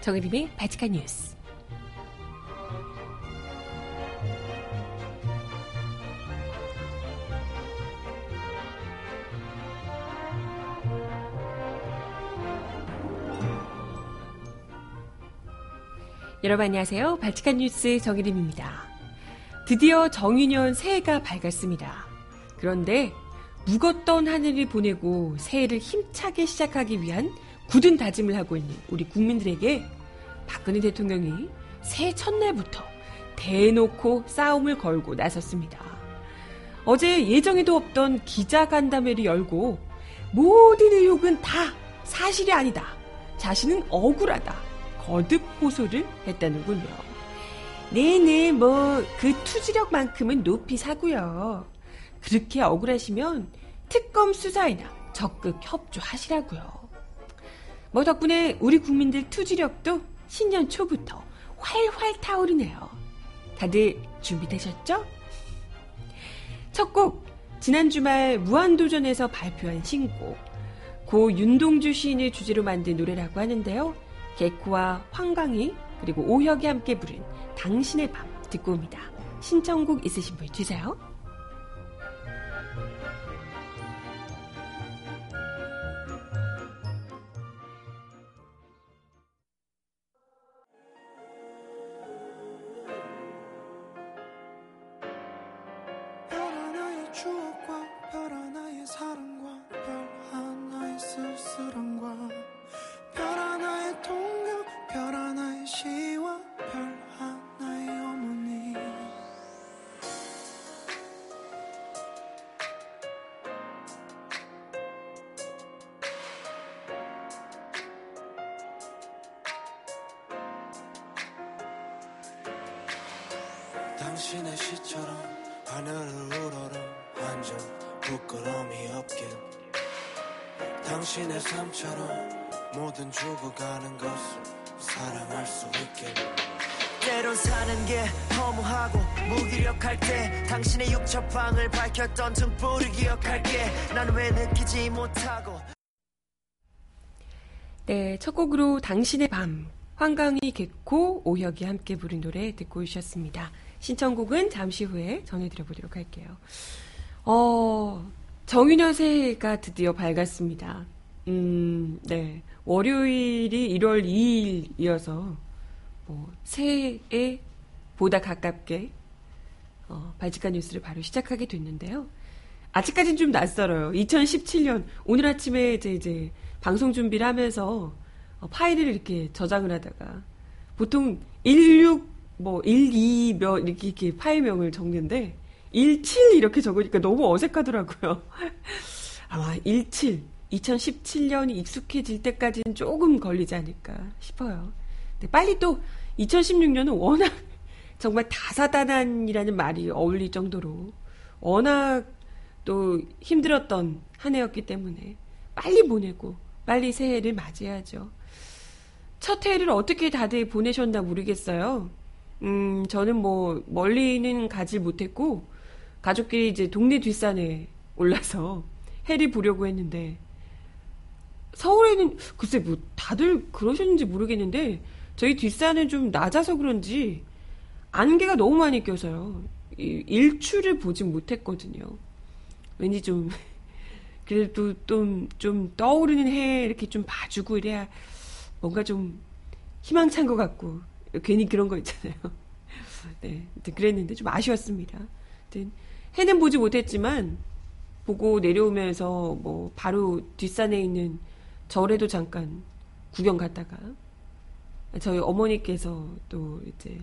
정혜림의 바치카 뉴스. 여러분 안녕하세요. 발칙한 뉴스 정일림입니다. 드디어 정유년 새해가 밝았습니다. 그런데 묵었던 하늘을 보내고 새해를 힘차게 시작하기 위한 굳은 다짐을 하고 있는 우리 국민들에게 박근혜 대통령이 새해 첫날부터 대놓고 싸움을 걸고 나섰습니다. 어제 예정에도 없던 기자간담회를 열고 모든 의혹은 다 사실이 아니다. 자신은 억울하다. 거듭 호소를 했다는군요. 네네, 뭐, 그 투지력만큼은 높이 사고요. 그렇게 억울하시면 특검 수사에나 적극 협조하시라고요. 뭐 덕분에 우리 국민들 투지력도 신년 초부터 활활 타오르네요. 다들 준비되셨죠? 첫 곡, 지난 주말 무한도전에서 발표한 신곡, 고 윤동주 시인을 주제로 만든 노래라고 하는데요. 개코와 황광희 그리고 오혁이 함께 부른 당신의 밤 듣고 옵니다. 신청곡 있으신 분 주세요. 부끄러움이 없길 당신의 삶처럼 모든 죽어가는 것을 사랑할 수 있길 때론 사는 게 허무하고 무기력할 때 당신의 육첩방을 밝혔던 등불을 기억할게 난왜 느끼지 못하고 네, 첫 곡으로 당신의 밤 황강희 개코 오혁이 함께 부른 노래 듣고 오셨습니다. 신청곡은 잠시 후에 전해드려보도록 할게요. 어, 정유년 새해가 드디어 밝았습니다. 음, 네. 월요일이 1월 2일이어서, 뭐, 새해에 보다 가깝게, 어, 발칙한 뉴스를 바로 시작하게 됐는데요. 아직까지는 좀 낯설어요. 2017년, 오늘 아침에 이제, 이제 방송 준비를 하면서 어, 파일을 이렇게 저장을 하다가, 보통 16, 뭐, 1, 2, 몇, 이렇게, 이렇게 파일명을 적는데, 17 이렇게 적으니까 너무 어색하더라고요. 아마 17, 2017년이 익숙해질 때까지는 조금 걸리지 않을까 싶어요. 근데 빨리 또 2016년은 워낙 정말 다사다난이라는 말이 어울릴 정도로 워낙 또 힘들었던 한 해였기 때문에 빨리 보내고 빨리 새해를 맞이해야죠. 첫 해를 어떻게 다들 보내셨나 모르겠어요. 음, 저는 뭐, 멀리는 가지 못했고, 가족끼리 이제 동네 뒷산에 올라서 해를 보려고 했는데, 서울에는, 글쎄, 뭐, 다들 그러셨는지 모르겠는데, 저희 뒷산은 좀 낮아서 그런지, 안개가 너무 많이 껴서요. 일출을 보진 못했거든요. 왠지 좀, 그래도 좀, 좀 떠오르는 해 이렇게 좀 봐주고 이래야 뭔가 좀 희망찬 것 같고, 괜히 그런 거 있잖아요. 네, 그랬는데 좀 아쉬웠습니다. 해는 보지 못했지만 보고 내려오면서 뭐 바로 뒷산에 있는 절에도 잠깐 구경 갔다가 저희 어머니께서 또 이제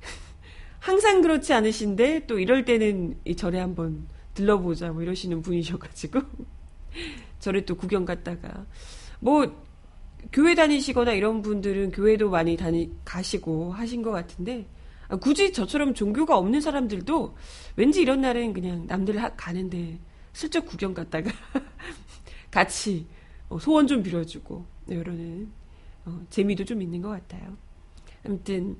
항상 그렇지 않으신데 또 이럴 때는 이 절에 한번 들러보자 뭐 이러시는 분이셔가지고 절에 또 구경 갔다가 뭐 교회 다니시거나 이런 분들은 교회도 많이 다니 가시고 하신 것 같은데 아, 굳이 저처럼 종교가 없는 사람들도 왠지 이런 날은 그냥 남들 하, 가는데 슬쩍 구경 갔다가 같이 어, 소원 좀 빌어주고 이러는 어, 재미도 좀 있는 것 같아요. 아무튼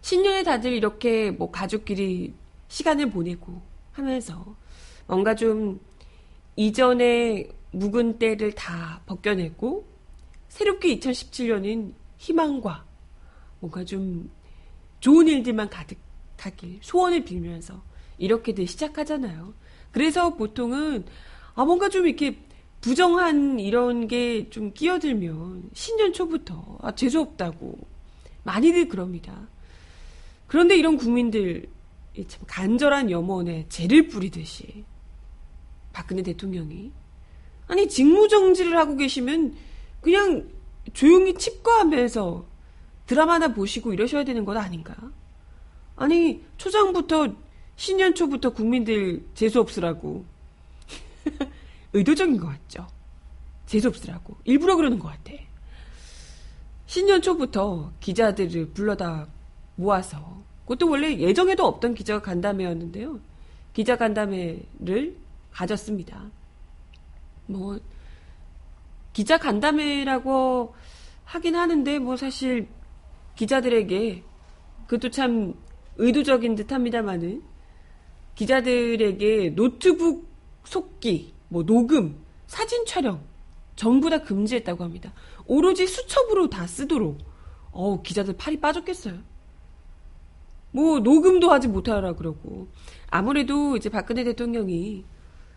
신년에 다들 이렇게 뭐 가족끼리 시간을 보내고 하면서 뭔가 좀 이전에 묵은 때를 다 벗겨내고 새롭게 2017년은 희망과 뭔가 좀 좋은 일들만 가득하길 소원을 빌면서 이렇게들 시작하잖아요. 그래서 보통은 아 뭔가 좀 이렇게 부정한 이런 게 좀 끼어들면 신년 초부터 아 재수 없다고 많이들 그럽니다. 그런데 이런 국민들 참 간절한 염원에 죄를 뿌리듯이 박근혜 대통령이 아니 직무정지를 하고 계시면 그냥 조용히 칩거하면서 드라마나 보시고 이러셔야 되는 것 아닌가? 아니 초장부터 신년 초부터 국민들 재수 없으라고 의도적인 것 같죠. 재수 없으라고 일부러 그러는 것 같아. 신년 초부터 기자들을 불러다 모아서 그것도 원래 예정에도 없던 기자 간담회였는데요. 기자 간담회를 가졌습니다. 뭐 기자 간담회라고 하긴 하는데 뭐 사실 기자들에게 그것도 참 의도적인 듯합니다만은 기자들에게 노트북 속기, 뭐 녹음, 사진 촬영 전부 다 금지했다고 합니다. 오로지 수첩으로 다 쓰도록. 어우 기자들 팔이 빠졌겠어요. 뭐 녹음도 하지 못하라 그러고 아무래도 이제 박근혜 대통령이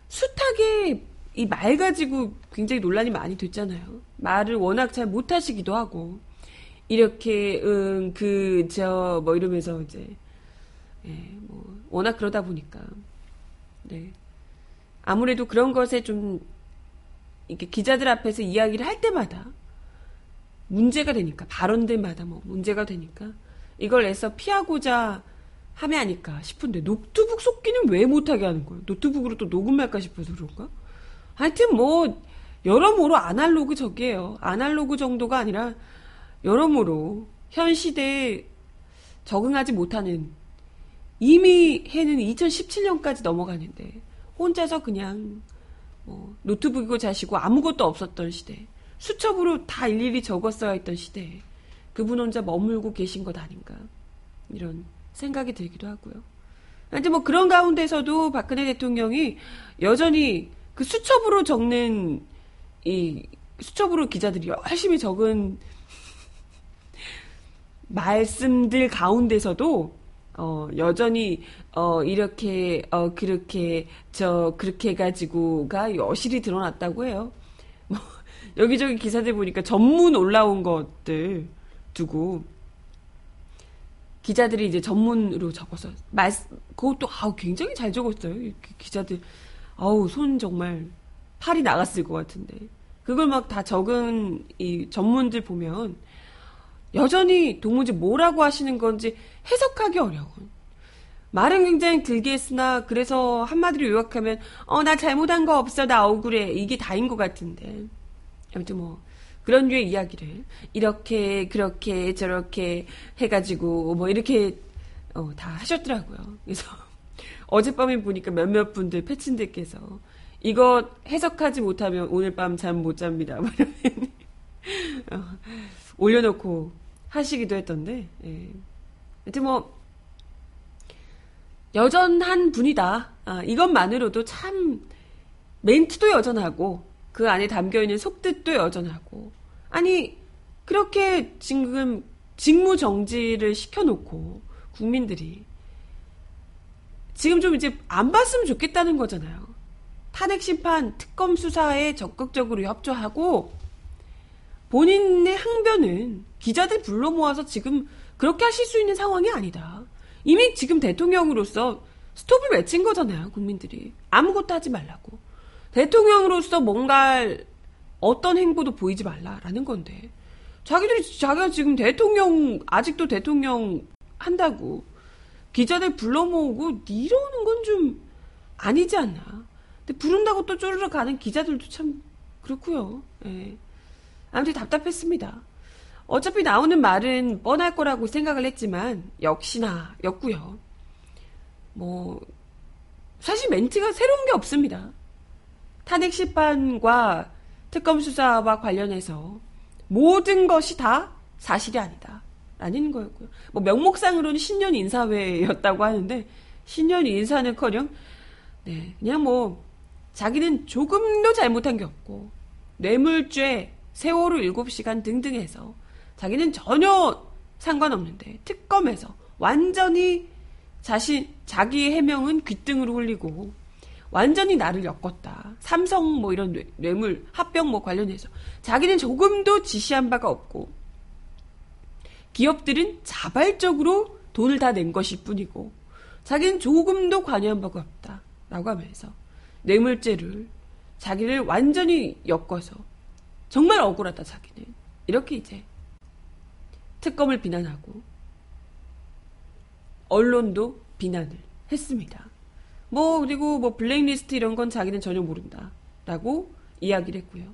숱하게 이 말 가지고 굉장히 논란이 많이 됐잖아요. 말을 워낙 잘 못하시기도 하고 이렇게 응 그 저 뭐 이러면서 이제 예, 뭐 워낙 그러다 보니까 네 아무래도 그런 것에 좀 이렇게 기자들 앞에서 이야기를 할 때마다 문제가 되니까 발언들마다 뭐 문제가 되니까 이걸 애써 피하고자 하면 하니까 싶은데 노트북 속기는 왜 못하게 하는 거예요? 노트북으로 또 녹음할까 싶어서 그런가? 하여튼 뭐 여러모로 아날로그 적이에요. 아날로그 정도가 아니라 여러모로 현 시대에 적응하지 못하는 이미 해는 2017년까지 넘어가는데 혼자서 그냥 뭐 노트북이고 자시고 아무것도 없었던 시대 수첩으로 다 일일이 적었어야 했던 시대에 그분 혼자 머물고 계신 것 아닌가 이런 생각이 들기도 하고요. 하여튼 뭐 그런 가운데서도 박근혜 대통령이 여전히 그 수첩으로 적는 이 수첩으로 기자들이 열심히 적은 말씀들 가운데서도 어, 여전히 어, 이렇게 어, 그렇게 저 그렇게 해가지고가 여실히 드러났다고 해요. 뭐 여기저기 기사들 보니까 전문 올라온 것들 두고 기자들이 이제 전문으로 적어서 말 그것도 아우 굉장히 잘 적었어요. 기자들 아우 손 정말 팔이 나갔을 것 같은데 그걸 막 다 적은 이 전문들 보면 여전히 도무지 뭐라고 하시는 건지 해석하기 어려운 말은 굉장히 길게 했으나 그래서 한마디로 요약하면 어 나 잘못한 거 없어 나 억울해 이게 다인 것 같은데 아무튼 뭐 그런 류의 이야기를 이렇게 그렇게 저렇게 해가지고 뭐 이렇게 어, 다 하셨더라고요. 그래서 어젯밤에 보니까 몇몇 분들 패친들께서 이거 해석하지 못하면 오늘 밤 잠 못 잡니다. 뭐 어, 올려놓고 하시기도 했던데. 예. 하여튼 뭐 여전한 분이다. 아, 이것만으로도 참 멘트도 여전하고 그 안에 담겨 있는 속뜻도 여전하고 아니 그렇게 지금 직무 정지를 시켜놓고 국민들이 지금 좀 이제 안 봤으면 좋겠다는 거잖아요. 탄핵 심판 특검 수사에 적극적으로 협조하고 본인의 항변은 기자들 불러 모아서 지금 그렇게 하실 수 있는 상황이 아니다. 이미 지금 대통령으로서 스톱을 외친 거잖아요, 국민들이. 아무것도 하지 말라고. 대통령으로서 뭔가 어떤 행보도 보이지 말라라는 건데 자기들이 자기가 지금 대통령 아직도 대통령 한다고 기자들 불러 모으고 이러는 건 좀 아니지 않나. 근데 부른다고 또 쪼르르 가는 기자들도 참 그렇고요. 예. 아무튼 답답했습니다. 어차피 나오는 말은 뻔할 거라고 생각을 했지만 역시나 였고요. 뭐 사실 멘트가 새로운 게 없습니다. 탄핵 심판과 특검 수사와 관련해서 모든 것이 다 사실이 아니다. 라는 거였고요. 뭐 명목상으로는 신년 인사회였다고 하는데 신년 인사는커녕 네, 그냥 뭐 자기는 조금도 잘못한 게 없고 뇌물죄, 세월호 7시간 등등 해서 자기는 전혀 상관없는데 특검에서 완전히 자신 자기의 해명은 귓등으로 흘리고 완전히 나를 엮었다. 삼성 뭐 이런 뇌, 뇌물 합병 뭐 관련해서 자기는 조금도 지시한 바가 없고 기업들은 자발적으로 돈을 다 낸 것일 뿐이고 자기는 조금도 관여한 바가 없다. 라고 하면서 뇌물죄를 자기를 완전히 엮어서 정말 억울하다 자기는 이렇게 이제 특검을 비난하고 언론도 비난을 했습니다. 뭐 그리고 뭐 블랙리스트 이런 건 자기는 전혀 모른다라고 이야기를 했고요.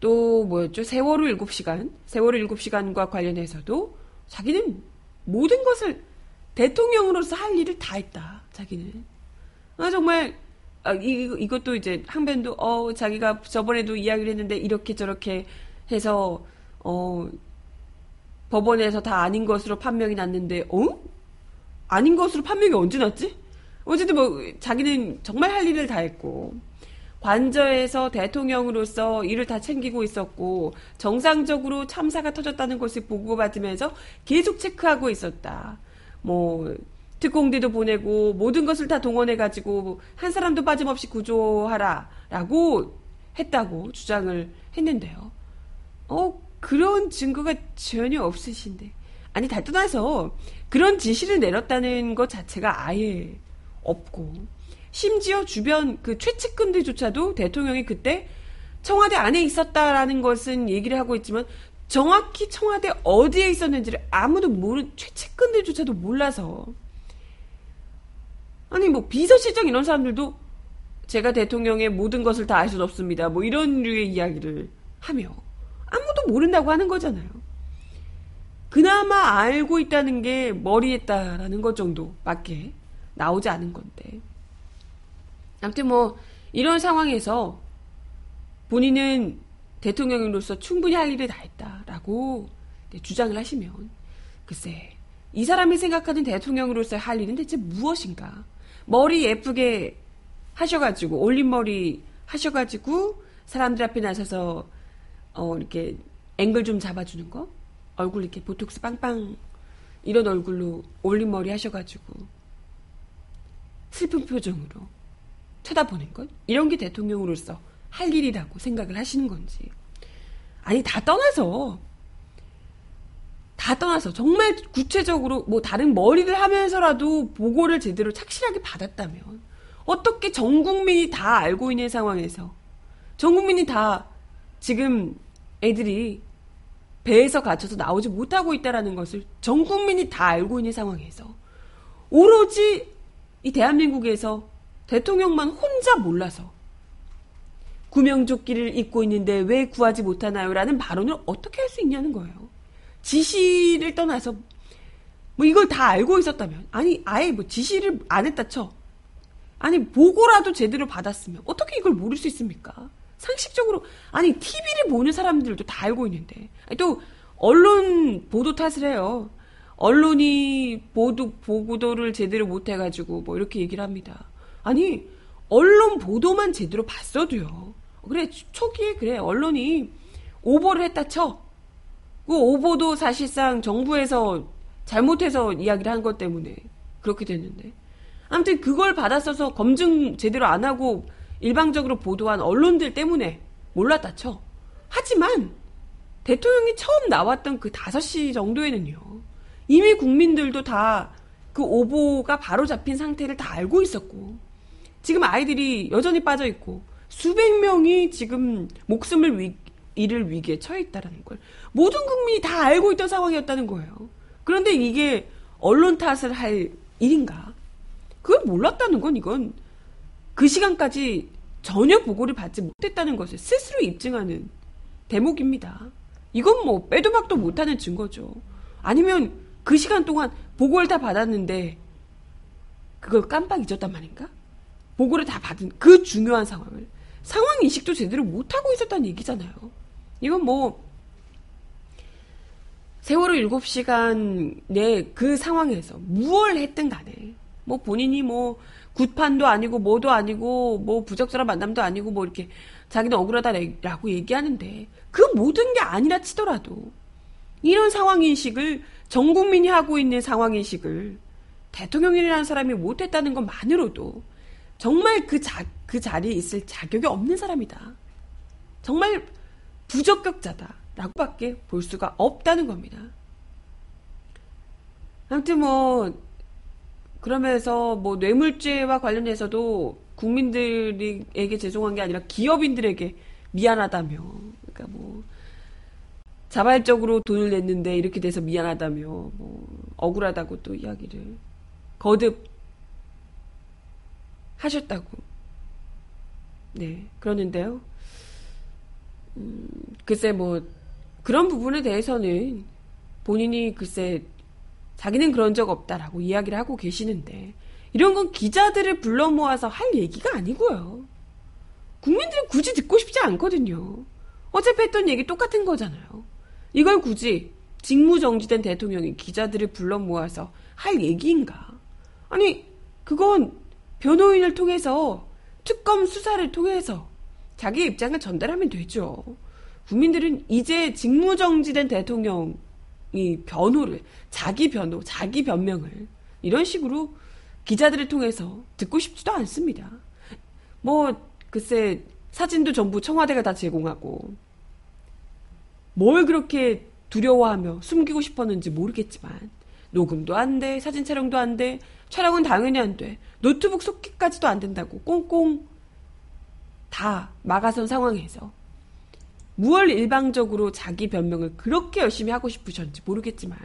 또 뭐였죠? 세월호 7시간, 세월호 7시간과 관련해서도 자기는 모든 것을 대통령으로서 할 일을 다 했다. 자기는. 아, 정말 아, 이, 이것도 이제 항변도 어 자기가 저번에도 이야기를 했는데 이렇게 저렇게 해서 어 법원에서 다 아닌 것으로 판명이 났는데 어 아닌 것으로 판명이 언제 났지? 어쨌든 뭐 자기는 정말 할 일을 다 했고 관저에서 대통령으로서 일을 다 챙기고 있었고 정상적으로 참사가 터졌다는 것을 보고받으면서 계속 체크하고 있었다. 뭐 특공대도 보내고 모든 것을 다 동원해 가지고 한 사람도 빠짐없이 구조하라 라고 했다고 주장을 했는데요. 어 그런 증거가 전혀 없으신데. 아니 다 떠나서 그런 지시를 내렸다는 것 자체가 아예 없고. 심지어 주변 그 최측근들조차도 대통령이 그때 청와대 안에 있었다라는 것은 얘기를 하고 있지만 정확히 청와대 어디에 있었는지를 아무도 모르는 최측근들조차도 몰라서. 아니 뭐 비서실장 이런 사람들도 제가 대통령의 모든 것을 다 알 수는 없습니다. 뭐 이런 류의 이야기를 하며 모른다고 하는 거잖아요. 그나마 알고 있다는 게 머리에 있다라는 것 정도밖에 나오지 않은 건데. 아무튼 뭐 이런 상황에서 본인은 대통령으로서 충분히 할 일을 다 했다라고 주장을 하시면 글쎄 이 사람이 생각하는 대통령으로서 할 일은 대체 무엇인가? 머리 예쁘게 하셔가지고 올림머리 하셔가지고 사람들 앞에 나서서 어 이렇게 앵글 좀 잡아주는 거? 얼굴 이렇게 보톡스 빵빵 이런 얼굴로 올림머리 하셔가지고 슬픈 표정으로 쳐다보는 것 이런 게 대통령으로서 할 일이라고 생각을 하시는 건지. 아니 다 떠나서. 다 떠나서. 정말 구체적으로 뭐 다른 머리를 하면서라도 보고를 제대로 착실하게 받았다면 어떻게 전 국민이 다 알고 있는 상황에서 전 국민이 다 지금 애들이 배에서 갇혀서 나오지 못하고 있다라는 것을 전 국민이 다 알고 있는 상황에서 오로지 이 대한민국에서 대통령만 혼자 몰라서 구명조끼를 입고 있는데 왜 구하지 못하나요? 라는 발언을 어떻게 할 수 있냐는 거예요. 지시를 떠나서 뭐 이걸 다 알고 있었다면 아니 아예 뭐 지시를 안 했다 쳐 아니 보고라도 제대로 받았으면 어떻게 이걸 모를 수 있습니까? 상식적으로 아니 TV를 보는 사람들도 다 알고 있는데 또 언론 보도 탓을 해요. 언론이 보도 보고도를 제대로 못 해가지고 뭐 이렇게 얘기를 합니다. 아니 언론 보도만 제대로 봤어도요. 그래 초기에 그래 언론이 오보를 했다 쳐. 그 오보도 사실상 정부에서 잘못해서 이야기를 한 것 때문에 그렇게 됐는데. 아무튼 그걸 받았어서 검증 제대로 안 하고 일방적으로 보도한 언론들 때문에 몰랐다 쳐. 하지만 대통령이 처음 나왔던 그 5시 정도에는요. 이미 국민들도 다 그 오보가 바로 잡힌 상태를 다 알고 있었고 지금 아이들이 여전히 빠져 있고 수백 명이 지금 목숨을 위, 잃을 위기에 처해 있다라는 걸 모든 국민이 다 알고 있던 상황이었다는 거예요. 그런데 이게 언론 탓을 할 일인가? 그걸 몰랐다는 건 이건 그 시간까지 전혀 보고를 받지 못했다는 것을 스스로 입증하는 대목입니다. 이건 뭐 빼도 박도 못하는 증거죠. 아니면 그 시간 동안 보고를 다 받았는데 그걸 깜빡 잊었단 말인가? 보고를 다 받은 그 중요한 상황을 상황 인식도 제대로 못하고 있었다는 얘기잖아요. 이건 뭐 세월호 7시간 내 그 상황에서 무얼 했든 간에 뭐 본인이 뭐 굿판도 아니고 뭐도 아니고 뭐 부적절한 만남도 아니고 뭐 이렇게 자기는 억울하다라고 얘기하는데 그 모든 게 아니라 치더라도 이런 상황인식을 전 국민이 하고 있는 상황인식을 대통령이라는 사람이 못했다는 것만으로도 정말 그, 자, 그 자리에 있을 자격이 없는 사람이다. 정말 부적격자다. 라고밖에 볼 수가 없다는 겁니다. 아무튼 뭐, 그러면서 뭐 뇌물죄와 관련해서도 국민들에게 죄송한 게 아니라 기업인들에게 미안하다며. 그러니까 뭐, 자발적으로 돈을 냈는데 이렇게 돼서 미안하다며, 뭐, 억울하다고 또 이야기를 거듭 하셨다고. 네, 그러는데요. 음, 글쎄 뭐, 그런 부분에 대해서는 본인이 글쎄 자기는 그런 적 없다라고 이야기를 하고 계시는데, 이런 건 기자들을 불러 모아서 할 얘기가 아니고요. 국민들은 굳이 듣고 싶지 않거든요. 어차피 했던 얘기 똑같은 거잖아요. 이걸 굳이 직무정지된 대통령이 기자들을 불러 모아서 할 얘기인가? 아니, 그건 변호인을 통해서 특검 수사를 통해서 자기 입장을 전달하면 되죠. 국민들은 이제 직무정지된 대통령 이 변호를, 자기 변호, 자기 변명을 이런 식으로 기자들을 통해서 듣고 싶지도 않습니다. 뭐, 글쎄, 사진도 전부 청와대가 다 제공하고, 뭘 그렇게 두려워하며 숨기고 싶었는지 모르겠지만, 녹음도 안 돼, 사진 촬영도 안 돼, 촬영은 당연히 안 돼, 노트북 속기까지도 안 된다고 꽁꽁 다 막아선 상황에서, 무얼 일방적으로 자기 변명을 그렇게 열심히 하고 싶으셨는지 모르겠지만,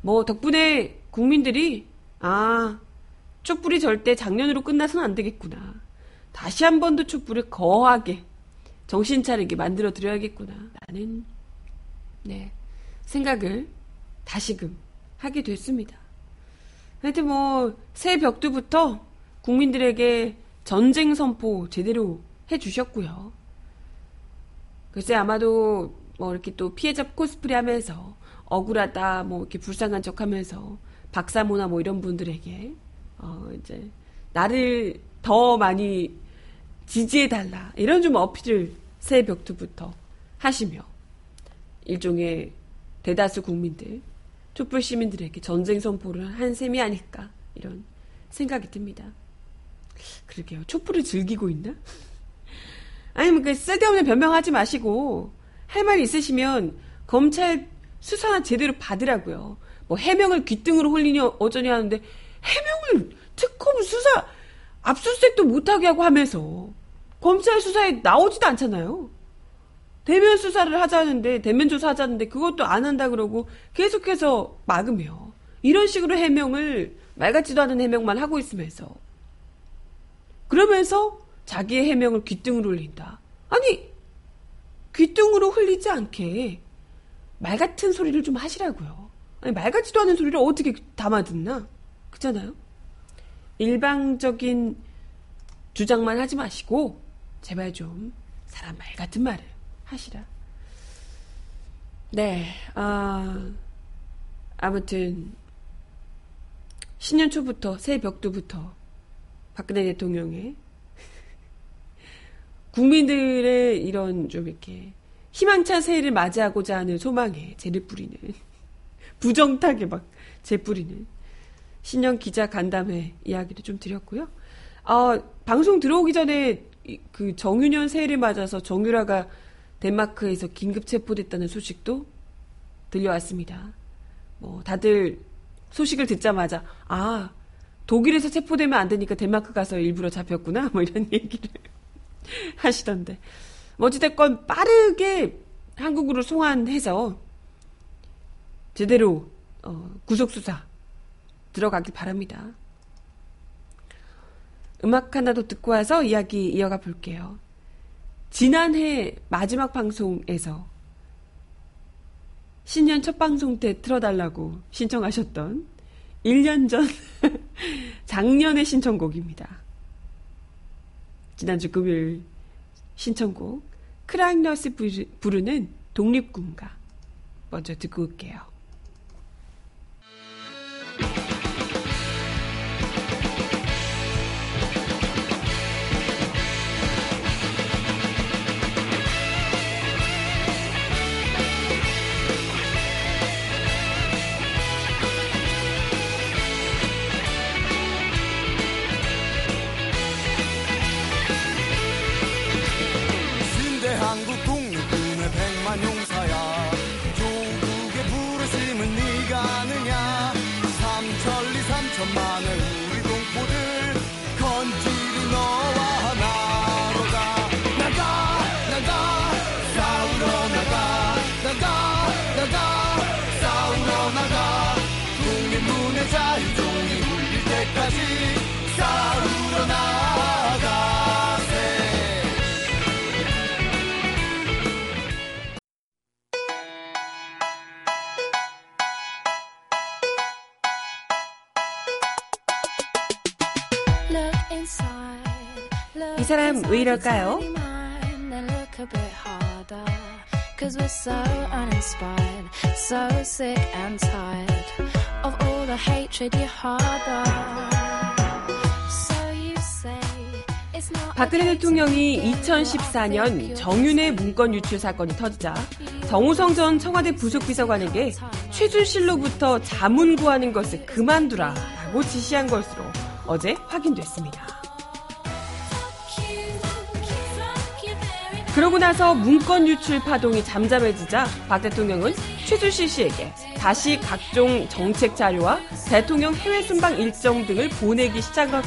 뭐, 덕분에 국민들이 아, 촛불이 절대 작년으로 끝나서는 안 되겠구나. 다시 한 번 더 촛불을 거하게 정신 차리게 만들어 드려야겠구나. 라는, 네, 생각을 다시금 하게 됐습니다. 하여튼 뭐, 새 벽두부터 국민들에게 전쟁 선포 제대로 해주셨고요. 글쎄 아마도 뭐 이렇게 또 피해자 코스프레 하면서 억울하다, 뭐 이렇게 불쌍한 척 하면서 박사모나 뭐 이런 분들에게 어 이제 나를 더 많이 지지해 달라 이런 좀 어필을 새 벽두부터 하시며 일종의 대다수 국민들 촛불 시민들에게 전쟁 선포를 한 셈이 아닐까 이런 생각이 듭니다. 그러게요. 촛불을 즐기고 있나? 아니면 그 쓸데없는 변명하지 마시고 할말 있으시면 검찰 수사나 제대로 받으라고요. 뭐 해명을 귀등으로 홀리니 어쩌니 하는데 해명을 특검 수사 압수수색도 못하게 하고 하면서 검찰 수사에 나오지도 않잖아요. 대면 수사를 하자는데 대면 조사하자는데 그것도 안 한다 그러고 계속해서 막으며 이런 식으로 해명을 말 같지도 않은 해명만 하고 있으면서 그러면서 자기의 해명을 귀등으로 흘린다. 아니 귀등으로 흘리지 않게 말 같은 소리를 좀 하시라고요. 아니, 말 같지도 않은 소리를 어떻게 담아듣나? 그잖아요? 일방적인 주장만 하지 마시고, 제발 좀 사람 말 같은 말을 하시라. 네, 아, 아무튼, 신년 초부터, 새 벽두부터, 박근혜 대통령의 국민들의 이런 좀 이렇게 희망찬 새해를 맞이하고자 하는 소망에 재를 뿌리는 부정타게 막 재뿌리는 신년 기자 간담회 이야기도 좀 드렸고요. 어, 방송 들어오기 전에 그 정유년 새해를 맞아서 정유라가 덴마크에서 긴급 체포됐다는 소식도 들려왔습니다. 뭐 다들 소식을 듣자마자 아 독일에서 체포되면 안 되니까 덴마크 가서 일부러 잡혔구나 뭐 이런 얘기를 하시던데 뭐 어찌됐건 빠르게 한국으로 송환해서 제대로 어, 구속수사 들어가길 바랍니다. 음악 하나 더 듣고 와서 이야기 이어가 볼게요. 지난해 마지막 방송에서 신년 첫 방송 때 틀어달라고 신청하셨던 1년 전 작년의 신청곡입니다. 지난주 금요일 신청곡 크라잉너스 부르는 독립군가 먼저 듣고 올게요. 족보 so uninspired, so sick and tired of all the hatred you harbor. So you say it's not 박근혜 대통령이 2014년 정윤회 문건 유출 사건이 터지자 정우성 전 청와대 부속비서관에게 최순실로부터 자문 구하는 것을 그만두라 라고 지시한 것으로 어제 확인됐습니다. 그러고 나서 문건 유출 파동이 잠잠해지자 박 대통령은 최순실 씨에게 다시 각종 정책 자료와 대통령 해외 순방 일정 등을 보내기 시작한,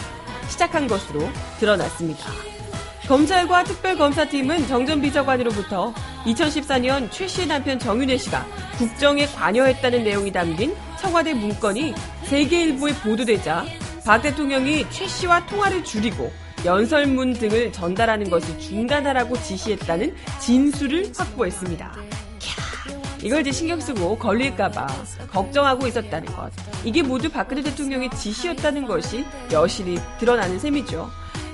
시작한 것으로 드러났습니다. 검찰과 특별검사팀은 정 전 비서관으로부터 2014년 최 씨의 남편 정윤혜 씨가 국정에 관여했다는 내용이 담긴 청와대 문건이 세계일보에 보도되자 박 대통령이 최 씨와 통화를 줄이고 연설문 등을 전달하는 것을 중단하라고 지시했다는 진술을 확보했습니다. 캬, 이걸 이제 신경 쓰고 걸릴까봐 걱정하고 있었다는 것. 이게 모두 박근혜 대통령의 지시였다는 것이 여실히 드러나는 셈이죠.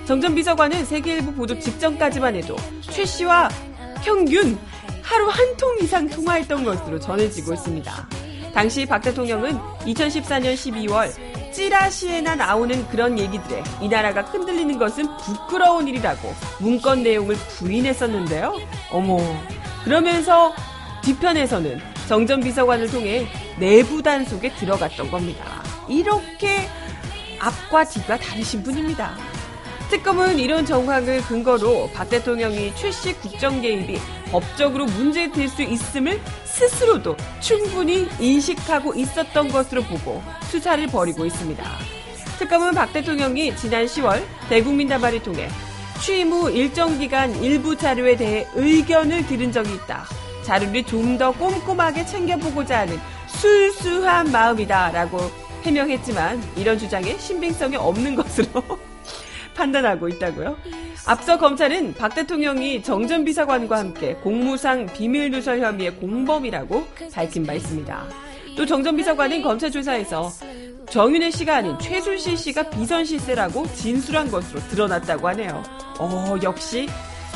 정전 비서관은 세계일보 보도 직전까지만 해도 최 씨와 평균 하루 한 통 이상 통화했던 것으로 전해지고 있습니다. 당시 박 대통령은 2014년 12월 찌라시에나 나오는 그런 얘기들에 이 나라가 흔들리는 것은 부끄러운 일이라고 문건 내용을 부인했었는데요. 어머. 그러면서 뒤편에서는 정전 비서관을 통해 내부 단속에 들어갔던 겁니다. 이렇게 앞과 뒤가 다르신 분입니다. 특검은 이런 정황을 근거로 박 대통령이 최씨 국정 개입이 법적으로 문제될 수 있음을 스스로도 충분히 인식하고 있었던 것으로 보고 수사를 벌이고 있습니다. 특검은 박 대통령이 지난 10월 대국민 담화를 통해 취임 후 일정 기간 일부 자료에 대해 의견을 들은 적이 있다. 자료를 좀 더 꼼꼼하게 챙겨보고자 하는 순수한 마음이다라고 해명했지만 이런 주장에 신빙성이 없는 것으로 판단하고 있다고요. 앞서 검찰은 박 대통령이 정 전 비서관과 함께 공무상 비밀 누설 혐의의 공범이라고 밝힌 바 있습니다. 또 정 전 비서관은 검찰 조사에서 정윤혜 씨가 아닌 최순실 씨가 비선 실세라고 진술한 것으로 드러났다고 하네요. 어, 역시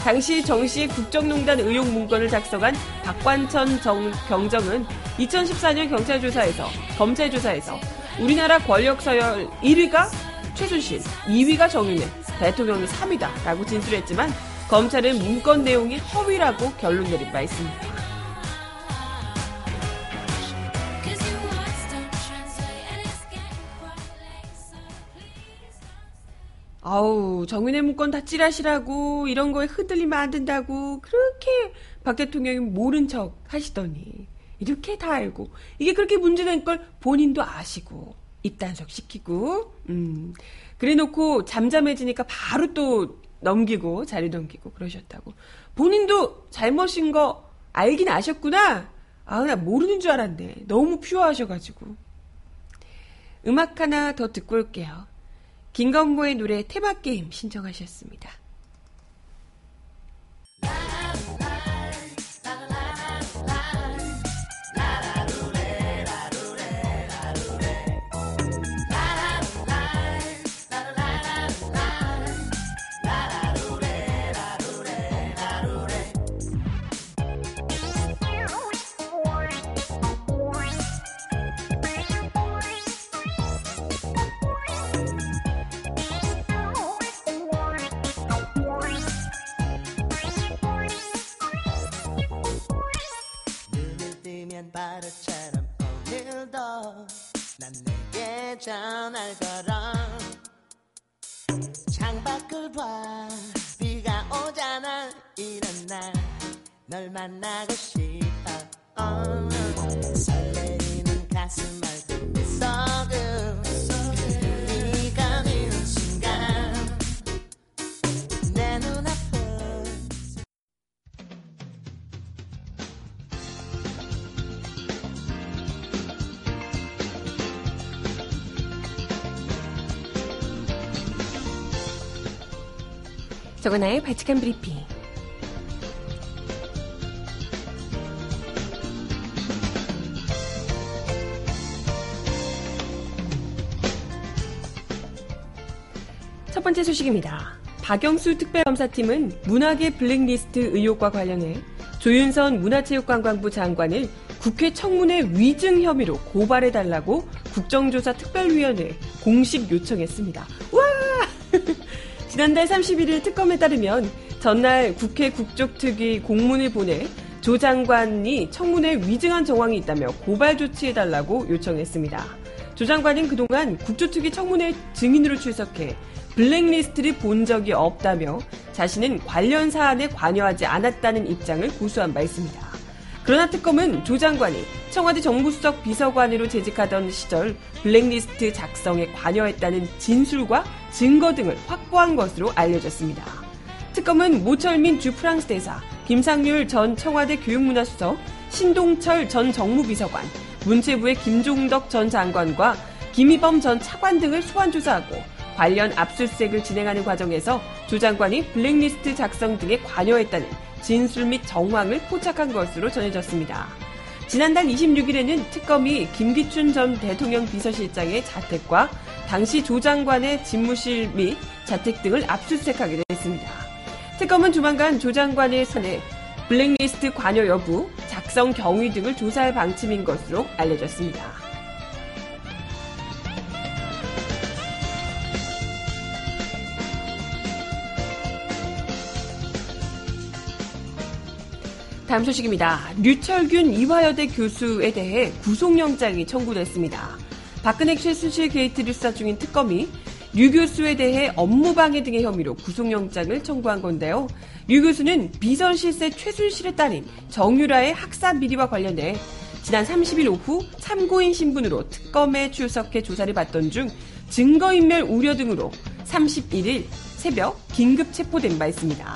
당시 정씨 국정농단 의혹 문건을 작성한 박관천 정, 경정은 2014년 경찰 조사에서 검찰 조사에서 우리나라 권력 서열 1위가 최순실, 2위가 정윤회, 대통령이 3위다 라고 진술했지만 검찰은 문건 내용이 허위라고 결론 내린 바 있습니다. 아우 정윤회 문건 다 찌라시라고 이런 거에 흔들리면 안 된다고 그렇게 박 대통령이 모른 척 하시더니 이렇게 다 알고 이게 그렇게 문제된 걸 본인도 아시고 입단속 시키고 음. 그래 놓고 잠잠해지니까 바로 또 넘기고 자리 넘기고 그러셨다고. 본인도 잘못인 거 알긴 아셨구나. 아 나 모르는 줄 알았네. 너무 퓨어하셔가지고. 음악 하나 더 듣고 올게요. 김건모의 노래 테마게임 신청하셨습니다. 내게 전화를 걸어. 창밖을 봐. 비가 오잖아 이런 날. 널 만나고 싶어. 어, 설레이는 가슴 앓 정은아의 바칙한 브리핑. 첫 번째 소식입니다. 박영수 특별검사팀은 문학의 블랙리스트 의혹과 관련해 조윤선 문화체육관광부 장관을 국회 청문회 위증 혐의로 고발해달라고 국정조사 특별위원회에 공식 요청했습니다. 와! 지난달 31일 특검에 따르면 전날 국회 국적특위 공문을 보내 조 장관이 청문회 위증한 정황이 있다며 고발 조치해달라고 요청했습니다. 조 장관은 그동안 국조특위 청문회 증인으로 출석해 블랙리스트를 본 적이 없다며 자신은 관련 사안에 관여하지 않았다는 입장을 고수한 바 있습니다. 그러나 특검은 조 장관이 청와대 정무수석 비서관으로 재직하던 시절 블랙리스트 작성에 관여했다는 진술과 증거 등을 확보한 것으로 알려졌습니다. 특검은 모철민 주 프랑스 대사, 김상률 전 청와대 교육문화수석, 신동철 전 정무비서관, 문체부의 김종덕 전 장관과 김희범 전 차관 등을 소환 조사하고 관련 압수수색을 진행하는 과정에서 조 장관이 블랙리스트 작성 등에 관여했다는 진술 및 정황을 포착한 것으로 전해졌습니다. 지난달 26일에는 특검이 김기춘 전 대통령 비서실장의 자택과 당시 조 장관의 집무실 및 자택 등을 압수수색하게 됐습니다. 특검은 조만간 조 장관의 손에 블랙리스트 관여 여부, 작성 경위 등을 조사할 방침인 것으로 알려졌습니다. 다음 소식입니다. 류철균 이화여대 교수에 대해 구속영장이 청구됐습니다. 박근혜 최순실 게이트를 수사 중인 특검이 류 교수에 대해 업무방해 등의 혐의로 구속영장을 청구한 건데요. 류 교수는 비선 실세 최순실의 딸인 정유라의 학사 비리와 관련해 지난 30일 오후 참고인 신분으로 특검에 출석해 조사를 받던 중 증거인멸 우려 등으로 31일 새벽 긴급 체포된 바 있습니다.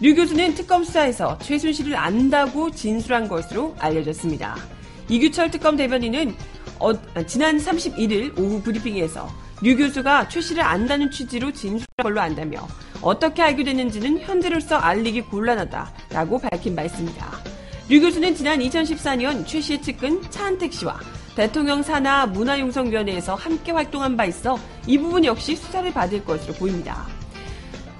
류 교수는 특검 수사에서 최순실을 안다고 진술한 것으로 알려졌습니다. 이규철 특검 대변인은 어, 지난 31일 오후 브리핑에서 류 교수가 최 씨를 안다는 취지로 진술한 걸로 안다며 어떻게 알게 됐는지는 현재로서 알리기 곤란하다라고 밝힌 바 있습니다. 류 교수는 지난 2014년 최 씨의 측근 차한택 씨와 대통령 산하 문화융성위원회에서 함께 활동한 바 있어 이 부분 역시 수사를 받을 것으로 보입니다.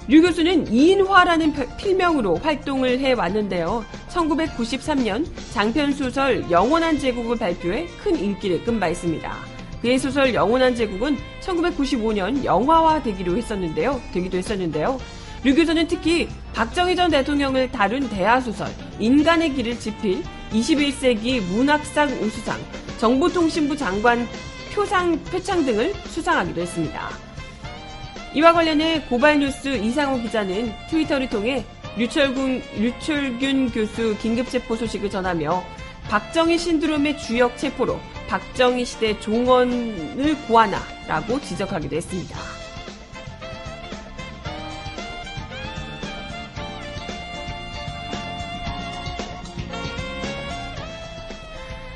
류 교수는 이인화라는 필명으로 활동을 해왔는데요. 1993년 장편 소설 영원한 제국을 발표해 큰 인기를 끈 바 있습니다. 그의 소설 영원한 제국은 1995년 영화화 되기로 했었는데요. 되기도 했었는데요. 류 교수는 특히 박정희 전 대통령을 다룬 대하소설 인간의 길을 지필 21세기 문학상 우수상, 정보통신부 장관 표상 표창 등을 수상하기도 했습니다. 이와 관련해 고발뉴스 이상호 기자는 트위터를 통해 류철군, 류철균 교수 긴급체포 소식을 전하며 박정희 신드롬의 주역 체포로 박정희 시대 종언을 고하나라고 지적하기도 했습니다.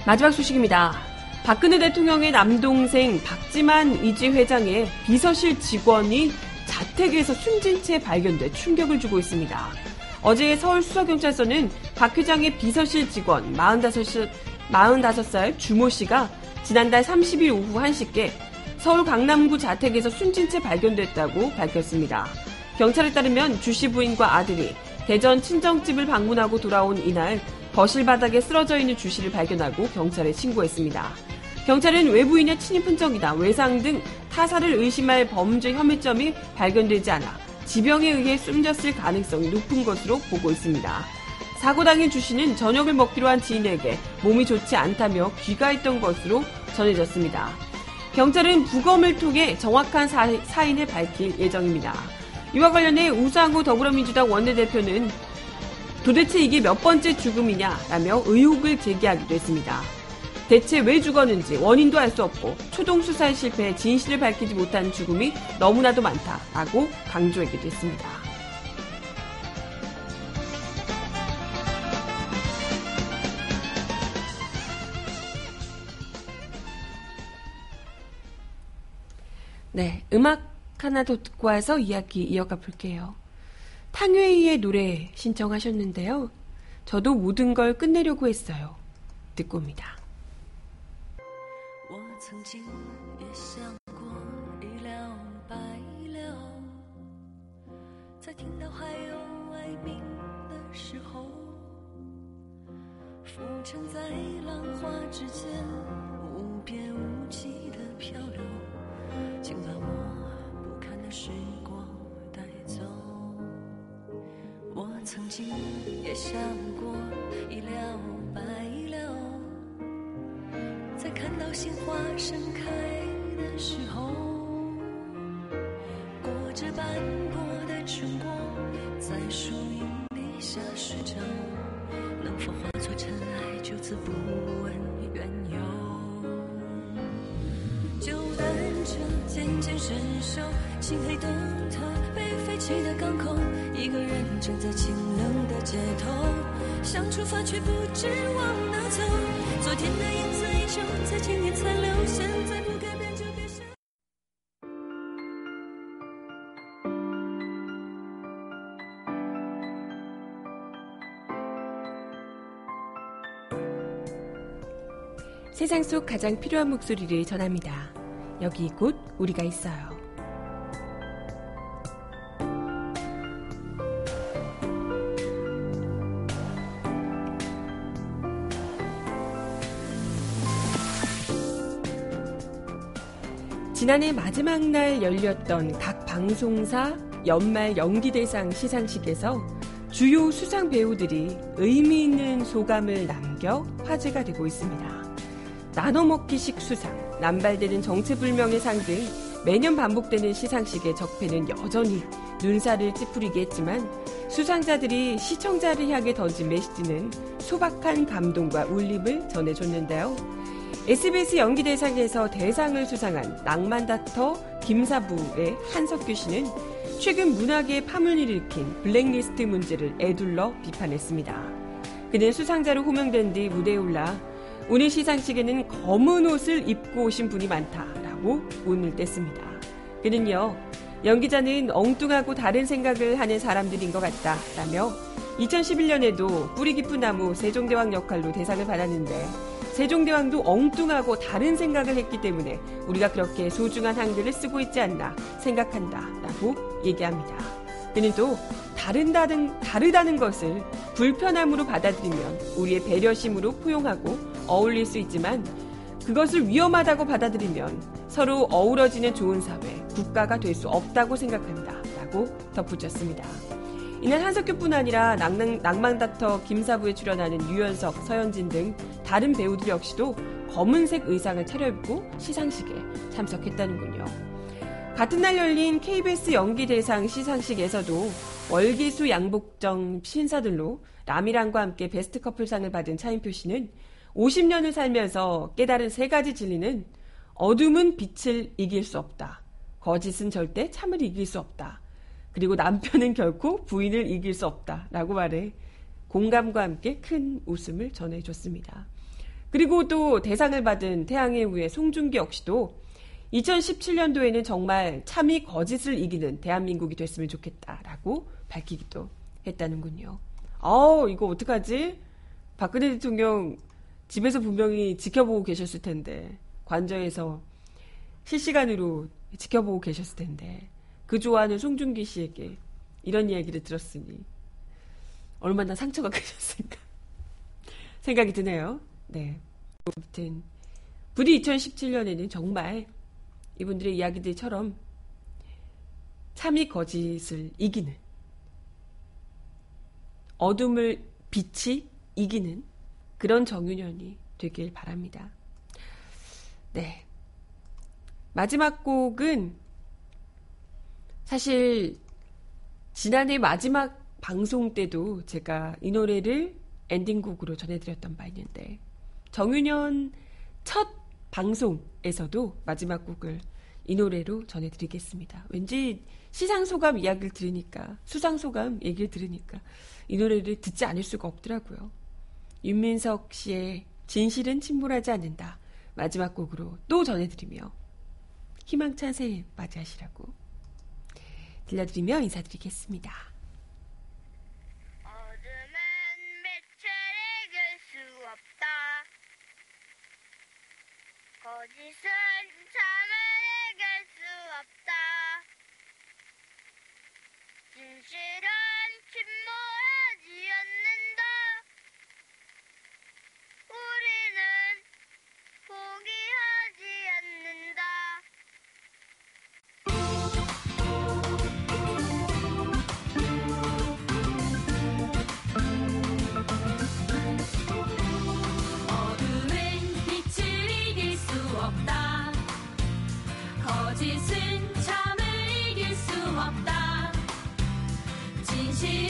마지막 소식입니다. 박근혜 대통령의 남동생 박지만 이지 회장의 비서실 직원이 자택에서 숨진 채 발견돼 충격을 주고 있습니다. 어제 서울 수서경찰서는 박 회장의 비서실 직원 45살, 45살 주모 씨가 지난달 30일 오후 1시께 서울 강남구 자택에서 숨진 채 발견됐다고 밝혔습니다. 경찰에 따르면 주 씨 부인과 아들이 대전 친정집을 방문하고 돌아온 이날 거실 바닥에 쓰러져 있는 주 씨를 발견하고 경찰에 신고했습니다. 경찰은 외부인의 침입 흔적이나 외상 등 타사를 의심할 범죄 혐의점이 발견되지 않아 지병에 의해 숨졌을 가능성이 높은 것으로 보고 있습니다. 사고 당일 주 씨는 저녁을 먹기로 한 지인에게 몸이 좋지 않다며 귀가했던 것으로 전해졌습니다. 경찰은 부검을 통해 정확한 사, 인을 밝힐 예정입니다. 이와 관련해 우상호 더불어민주당 원내대표는 도대체 이게 몇 번째 죽음이냐라며 의혹을 제기하기도 했습니다. 대체 왜 죽었는지 원인도 알 수 없고 초동 수사에 실패해 진실을 밝히지 못한 죽음이 너무나도 많다라고 강조하기도 했습니다. 네, 음악 하나 더 듣고 와서 이야기 이어가 볼게요. 탕웨이의 노래 신청하셨는데요. 저도 모든 걸 끝내려고 했어요. 듣고 옵니다. 听到还有哀鸣的时候，浮沉在浪花之间，无边无际的漂流，请把我不堪的时光带走。我曾经也想过一了百了，在看到鲜花盛开的时候，裹着斑。在树荫底下睡着，能否化作尘埃，就此不问缘由？就单车渐渐伸手，漆黑灯塔被废弃的港口，一个人站在清冷的街头，想出发却不知往哪走。昨天的影子依旧在今天残留，现在 세상 속 가장 필요한 목소리를 전합니다. 여기 곧 우리가 있어요. 지난해 마지막 날 열렸던 각 방송사 연말 연기대상 시상식에서 주요 수상 배우들이 의미 있는 소감을 남겨 화제가 되고 있습니다. 나눠먹기식 수상, 남발되는 정체불명의 상 등 매년 반복되는 시상식의 적폐는 여전히 눈살을 찌푸리게 했지만 수상자들이 시청자를 향해 던진 메시지는 소박한 감동과 울림을 전해줬는데요. SBS 연기대상에서 대상을 수상한 낭만다터 김사부의 한석규 씨는 최근 문학의 파문을 일으킨 블랙리스트 문제를 애둘러 비판했습니다. 그는 수상자로 호명된 뒤 무대에 올라 오늘 시상식에는 검은 옷을 입고 오신 분이 많다라고 운을 뗐습니다. 그는요, 연기자는 엉뚱하고 다른 생각을 하는 사람들인 것 같다라며 2011년에도 뿌리 깊은 나무 세종대왕 역할로 대상을 받았는데 세종대왕도 엉뚱하고 다른 생각을 했기 때문에 우리가 그렇게 소중한 한글을 쓰고 있지 않나 생각한다라고 얘기합니다. 그는 또 다른다는, 다르다는 것을 불편함으로 받아들이면 우리의 배려심으로 포용하고 어울릴 수 있지만 그것을 위험하다고 받아들이면 서로 어우러지는 좋은 사회, 국가가 될 수 없다고 생각한다. 라고 덧붙였습니다. 이날 한석규뿐 아니라 낭낭, 낭만닥터 김사부에 출연하는 유연석, 서현진 등 다른 배우들 역시도 검은색 의상을 차려입고 시상식에 참석했다는군요. 같은 날 열린 KBS 연기대상 시상식에서도 월기수 양복정 신사들로 라미랑과 함께 베스트 커플상을 받은 차인표 씨는 50년을 살면서 깨달은 세 가지 진리는 어둠은 빛을 이길 수 없다. 거짓은 절대 참을 이길 수 없다. 그리고 남편은 결코 부인을 이길 수 없다. 라고 말해 공감과 함께 큰 웃음을 전해줬습니다. 그리고 또 대상을 받은 태양의 후예 송중기 역시도 2017년도에는 정말 참이 거짓을 이기는 대한민국이 됐으면 좋겠다라고 밝히기도 했다는군요. 어, 이거 어떡하지? 박근혜 대통령 집에서 분명히 지켜보고 계셨을 텐데 관저에서 실시간으로 지켜보고 계셨을 텐데 그 좋아하는 송중기 씨에게 이런 이야기를 들었으니 얼마나 상처가 크셨을까 생각이 드네요. 네. 아무튼 부디 2017년에는 정말 이분들의 이야기들처럼 참이 거짓을 이기는 어둠을 빛이 이기는 그런 정윤현이 되길 바랍니다. 네. 마지막 곡은 사실 지난해 마지막 방송 때도 제가 이 노래를 엔딩곡으로 전해드렸던 바 있는데 정윤현 첫 방송에서도 마지막 곡을 이 노래로 전해드리겠습니다. 왠지 시상 소감 이야기를 들으니까 수상 소감 얘기를 들으니까 이 노래를 듣지 않을 수가 없더라고요. 윤민석 씨의 진실은 침몰하지 않는다. 마지막 곡으로 또 전해드리며 희망찬 새해 맞이하시라고 들려드리며 인사드리겠습니다. 거짓은 참을 이길 수 없다 진실은 진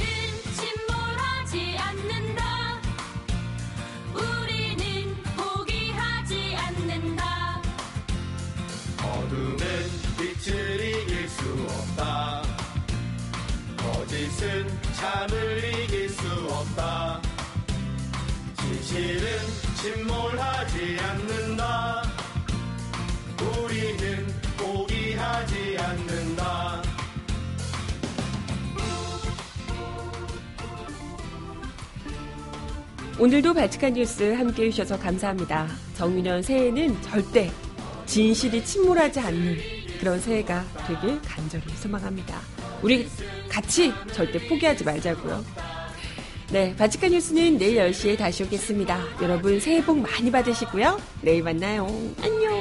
오늘도 발칙한 뉴스 함께 해주셔서 감사합니다. 정윤현 새해는 절대 진실이 침몰하지 않는 그런 새해가 되길 간절히 소망합니다. 우리 같이 절대 포기하지 말자고요. 네, 바치칸 뉴스는 내일 10시에 다시 오겠습니다. 여러분 새해 복 많이 받으시고요. 내일 만나요. 안녕.